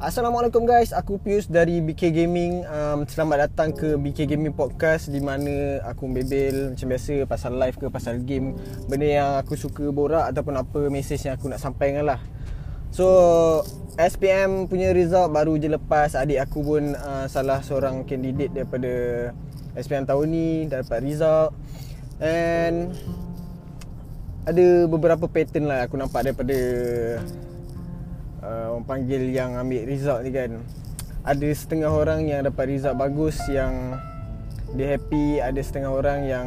Assalamualaikum guys, aku Pius dari BK Gaming. Um, Selamat datang ke BK Gaming Podcast Di mana aku bebel macam biasa pasal live ke pasal game. Benda yang aku suka borak ataupun apa message yang aku nak sampaikan lah. So SPM punya result baru je lepas. Adik aku pun uh, salah seorang kandidat daripada SPM tahun ni dapat result. And ada beberapa pattern lah aku nampak daripada uh, orang panggil yang ambil result ni kan. Ada setengah orang yang dapat result bagus yang dia happy ada setengah orang yang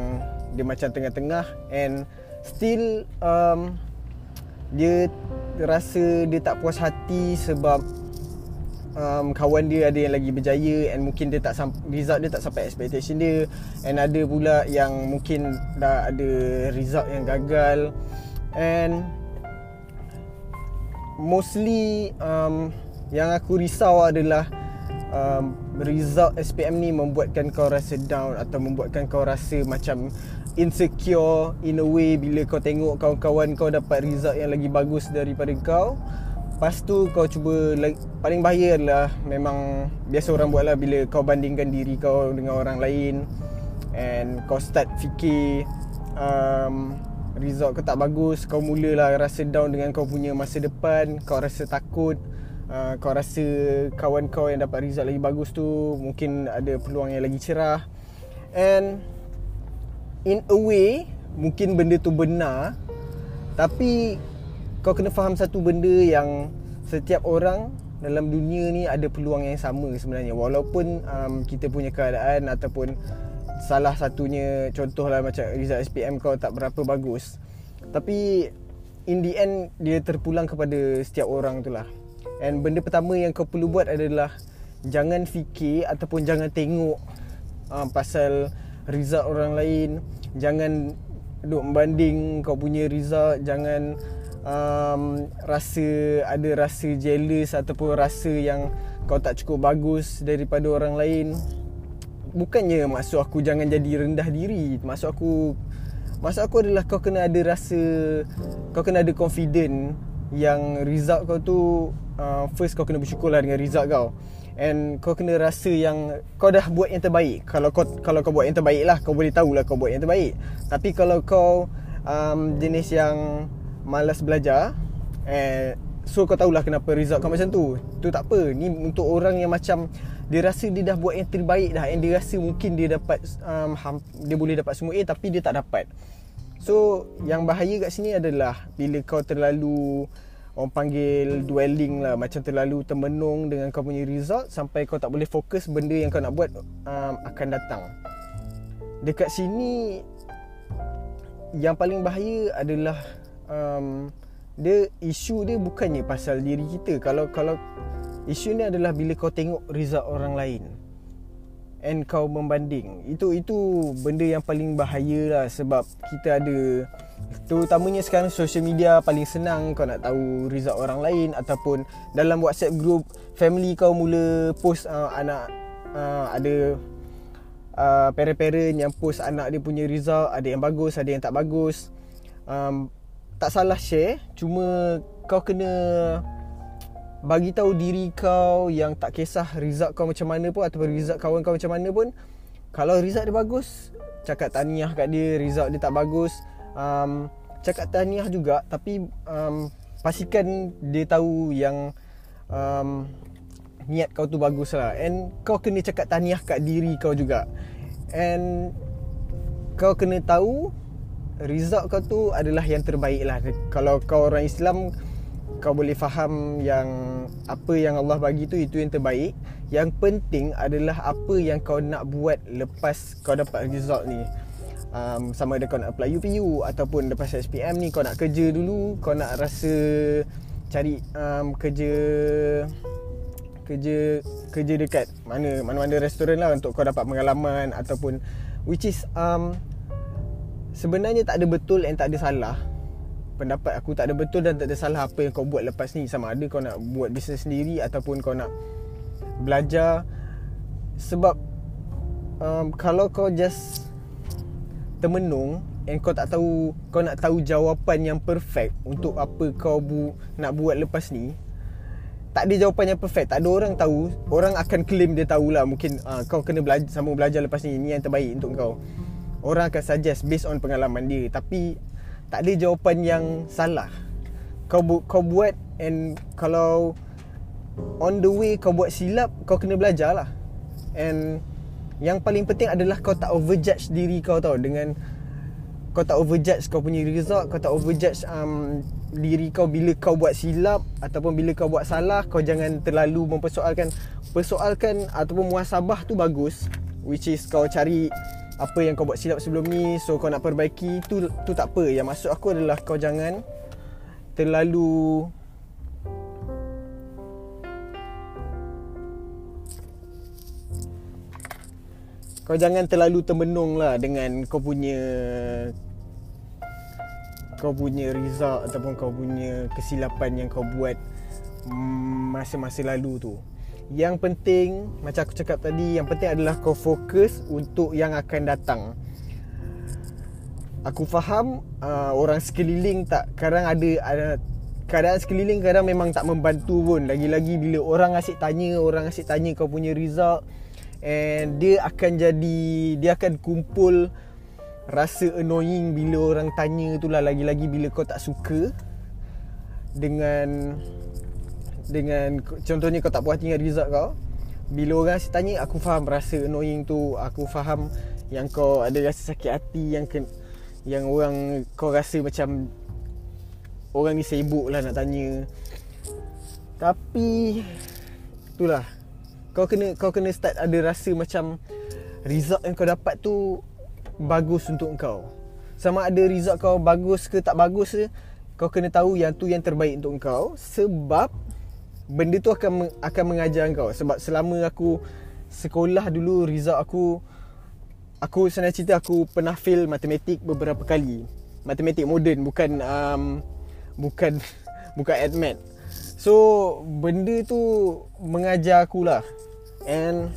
dia macam tengah-tengah and still um, dia rasa dia tak puas hati sebab um, kawan dia ada yang lagi berjaya and mungkin dia tak result dia tak sampai expectation dia and ada pula yang mungkin dah ada result yang gagal and mostly um, yang aku risau adalah um, result SPM ni membuatkan kau rasa down atau membuatkan kau rasa macam insecure in a way bila kau tengok kawan-kawan kau dapat result yang lagi bagus daripada kau. Lepas tu kau cuba Paling bahaya adalah Memang Biasa orang buat lah Bila kau bandingkan diri kau Dengan orang lain And kau start fikir um, result kau tak bagus kau mulalah rasa down dengan kau punya masa depan kau rasa takut uh, kau rasa kawan kau yang dapat result lagi bagus tu mungkin ada peluang yang lagi cerah. And in a way mungkin benda tu benar tapi kau kena faham satu benda yang setiap orang dalam dunia ni ada peluang yang sama sebenarnya. Walaupun um, kita punya keadaan ataupun salah satunya contohlah macam result SPM kau tak berapa bagus. Tapi in the end dia terpulang kepada setiap orang tu lah. And benda pertama yang kau perlu buat adalah jangan fikir ataupun jangan tengok uh, pasal result orang lain. Jangan duk membanding kau punya result. Jangan um, rasa ada rasa jealous ataupun rasa yang kau tak cukup bagus daripada orang lain bukannya maksud aku jangan jadi rendah diri. Maksud aku maksud aku adalah kau kena ada rasa kau kena ada confident yang result kau tu uh, first kau kena bersyukurlah dengan result kau. And kau kena rasa yang kau dah buat yang terbaik. Kalau kau kalau kau buat yang terbaik lah kau boleh tahulah kau buat yang terbaik. Tapi kalau kau um, jenis yang malas belajar eh so kau tahulah kenapa result kau macam tu. Tu tak apa. Ni untuk orang yang macam dia rasa dia dah buat yang terbaik dah and dia rasa mungkin dia dapat um, dia boleh dapat semua A tapi dia tak dapat. So yang bahaya kat sini adalah bila kau terlalu orang panggil dwelling lah macam terlalu termenung dengan kau punya result sampai kau tak boleh fokus benda yang kau nak buat um, akan datang. Dekat sini yang paling bahaya adalah um, dia isu dia bukannya pasal diri kita. Kalau kalau Isu ni adalah bila kau tengok result orang lain. And kau membanding. Itu itu benda yang paling bahaya lah Sebab kita ada Terutamanya sekarang social media paling senang. Kau nak tahu result orang lain Ataupun dalam whatsapp group Family kau mula post uh, anak uh, Ada uh, Parent-parent yang post anak dia punya result. Ada yang bagus, ada yang tak bagus. Um, Tak salah share. Cuma kau kena bagi tahu diri kau yang tak kisah result kau macam mana pun ataupun result kawan kau macam mana pun kalau result dia bagus cakap tahniah kat dia result dia tak bagus um, cakap tahniah juga tapi um, pastikan dia tahu yang um, niat kau tu bagus lah. And kau kena cakap tahniah kat diri kau juga. And kau kena tahu result kau tu adalah yang terbaik lah. Kalau kau orang Islam kau boleh faham yang apa yang Allah bagi tu itu yang terbaik. Yang penting adalah apa yang kau nak buat lepas kau dapat result ni. Um, sama ada kau nak apply UPU ataupun lepas SPM ni kau nak kerja dulu, kau nak rasa cari um, kerja kerja kerja dekat mana mana-mana restoran lah untuk kau dapat pengalaman ataupun which is um, sebenarnya tak ada betul and tak ada salah pendapat aku tak ada betul dan tak ada salah apa yang kau buat lepas ni. Sama ada kau nak buat bisnes sendiri ataupun kau nak belajar. Sebab um, kalau kau just termenung and kau tak tahu kau nak tahu jawapan yang perfect untuk apa kau bu, nak buat lepas ni tak ada jawapan yang perfect. Tak ada orang tahu. Orang akan claim dia tahulah mungkin uh, kau kena belajar sama belajar lepas ni. Ni yang terbaik untuk kau. Orang akan suggest based on pengalaman dia. Tapi tak ada jawapan yang salah. Kau bu- kau buat and kalau on the way kau buat silap kau kena belajar lah and yang paling penting adalah kau tak overjudge diri kau tau dengan kau tak overjudge kau punya result kau tak overjudge um, diri kau bila kau buat silap ataupun bila kau buat salah kau jangan terlalu mempersoalkan. Persoalkan ataupun muasabah tu bagus which is kau cari apa yang kau buat silap sebelum ni so kau nak perbaiki tu tu tak apa yang maksud aku adalah kau jangan terlalu kau jangan terlalu termenung lah dengan kau punya kau punya result ataupun kau punya kesilapan yang kau buat masa-masa lalu tu. Yang penting macam aku cakap tadi, yang penting adalah kau fokus untuk yang akan datang. Aku faham uh, orang sekeliling tak kadang ada ada keadaan sekeliling kadang memang tak membantu pun. Lagi-lagi bila orang asyik tanya, orang asyik tanya kau punya result and dia akan jadi dia akan kumpul rasa annoying bila orang tanya tu lah lagi-lagi bila kau tak suka dengan dengan contohnya kau tak puas hati dengan result kau bila orang asyik tanya aku faham rasa annoying tu aku faham yang kau ada rasa sakit hati yang ke, yang orang kau rasa macam orang ni sibuk lah nak tanya tapi itulah kau kena kau kena start ada rasa macam result yang kau dapat tu bagus untuk kau. Sama ada result kau bagus ke tak bagus ke, kau kena tahu yang tu yang terbaik untuk kau sebab benda tu akan akan mengajar kau sebab selama aku sekolah dulu result aku aku senang cerita aku pernah fail matematik beberapa kali. Matematik moden bukan um, bukan bukan admat. So benda tu mengajar aku lah And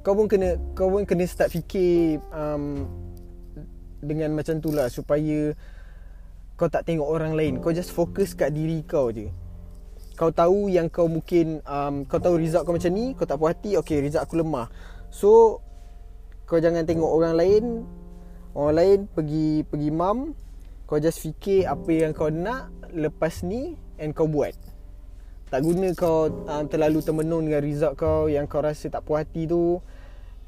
Kau pun kena Kau pun kena start fikir um, Dengan macam tu lah Supaya Kau tak tengok orang lain Kau just fokus kat diri kau je Kau tahu yang kau mungkin um, Kau tahu result kau macam ni Kau tak puas hati Okay result aku lemah. So Kau jangan tengok orang lain Orang lain pergi Pergi mam Kau just fikir Apa yang kau nak Lepas ni And kau buat. Tak guna kau um, terlalu termenung dengan result kau yang kau rasa tak puas hati tu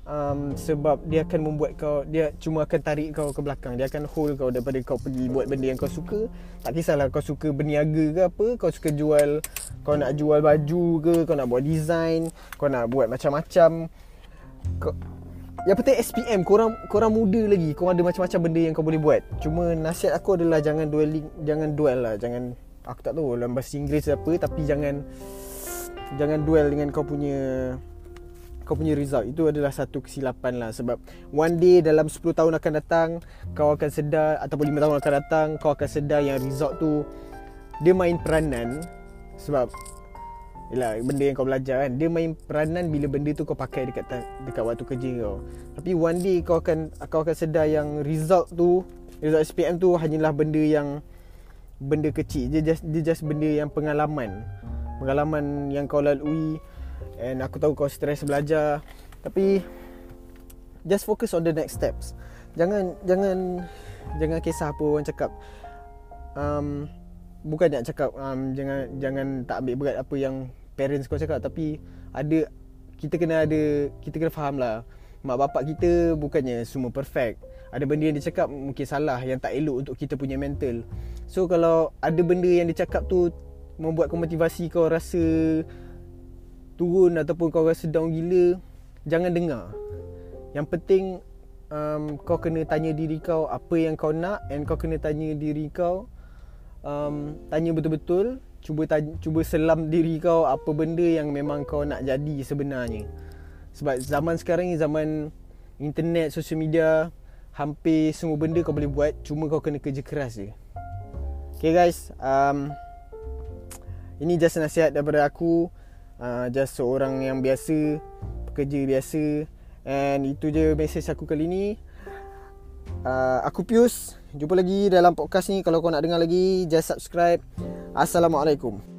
um, sebab dia akan membuat kau dia cuma akan tarik kau ke belakang. Dia akan hold kau daripada kau pergi buat benda yang kau suka. Tak kisahlah kau suka berniaga ke apa kau suka jual kau nak jual baju ke kau nak buat design kau nak buat macam-macam. Kau, yang penting SPM korang korang muda lagi. Kau ada macam-macam benda yang kau boleh buat. Cuma nasihat aku adalah jangan dueling jangan duel lah. Jangan aku tak tahu dalam bahasa Inggeris apa tapi jangan jangan duel dengan kau punya kau punya result. Itu adalah satu kesilapan lah sebab one day dalam 10 tahun akan datang kau akan sedar ataupun 5 tahun akan datang kau akan sedar yang result tu dia main peranan sebab Yalah, benda yang kau belajar kan. Dia main peranan bila benda tu kau pakai dekat dekat waktu kerja kau. Tapi one day kau akan kau akan sedar yang result tu Result SPM tu hanyalah benda yang benda kecil. Dia just dia just benda yang pengalaman. Pengalaman yang kau lalui and aku tahu kau stres belajar. Tapi just focus on the next steps. Jangan jangan jangan kisah apa orang cakap. Um, bukan nak cakap um, jangan jangan tak ambil berat apa yang parents kau cakap. Tapi ada kita kena ada kita kena faham lah. Mak bapak kita bukannya semua perfect. Ada benda yang dia cakap mungkin salah yang tak elok untuk kita punya mental. So kalau ada benda yang dia cakap tu membuat kau motivasi kau rasa turun ataupun kau rasa down gila jangan dengar. Yang penting um, kau kena tanya diri kau apa yang kau nak and kau kena tanya diri kau um, tanya betul-betul cuba tanya, cuba selam diri kau apa benda yang memang kau nak jadi sebenarnya. Sebab zaman sekarang ni zaman internet, social media hampir semua benda kau boleh buat cuma kau kena kerja keras je. Okay guys um, Ini just nasihat daripada aku uh, Just seorang yang biasa Pekerja biasa. And itu je mesej aku kali ni. Uh, Aku Pius. Jumpa lagi dalam podcast ni. Kalau kau nak dengar lagi Just subscribe. Assalamualaikum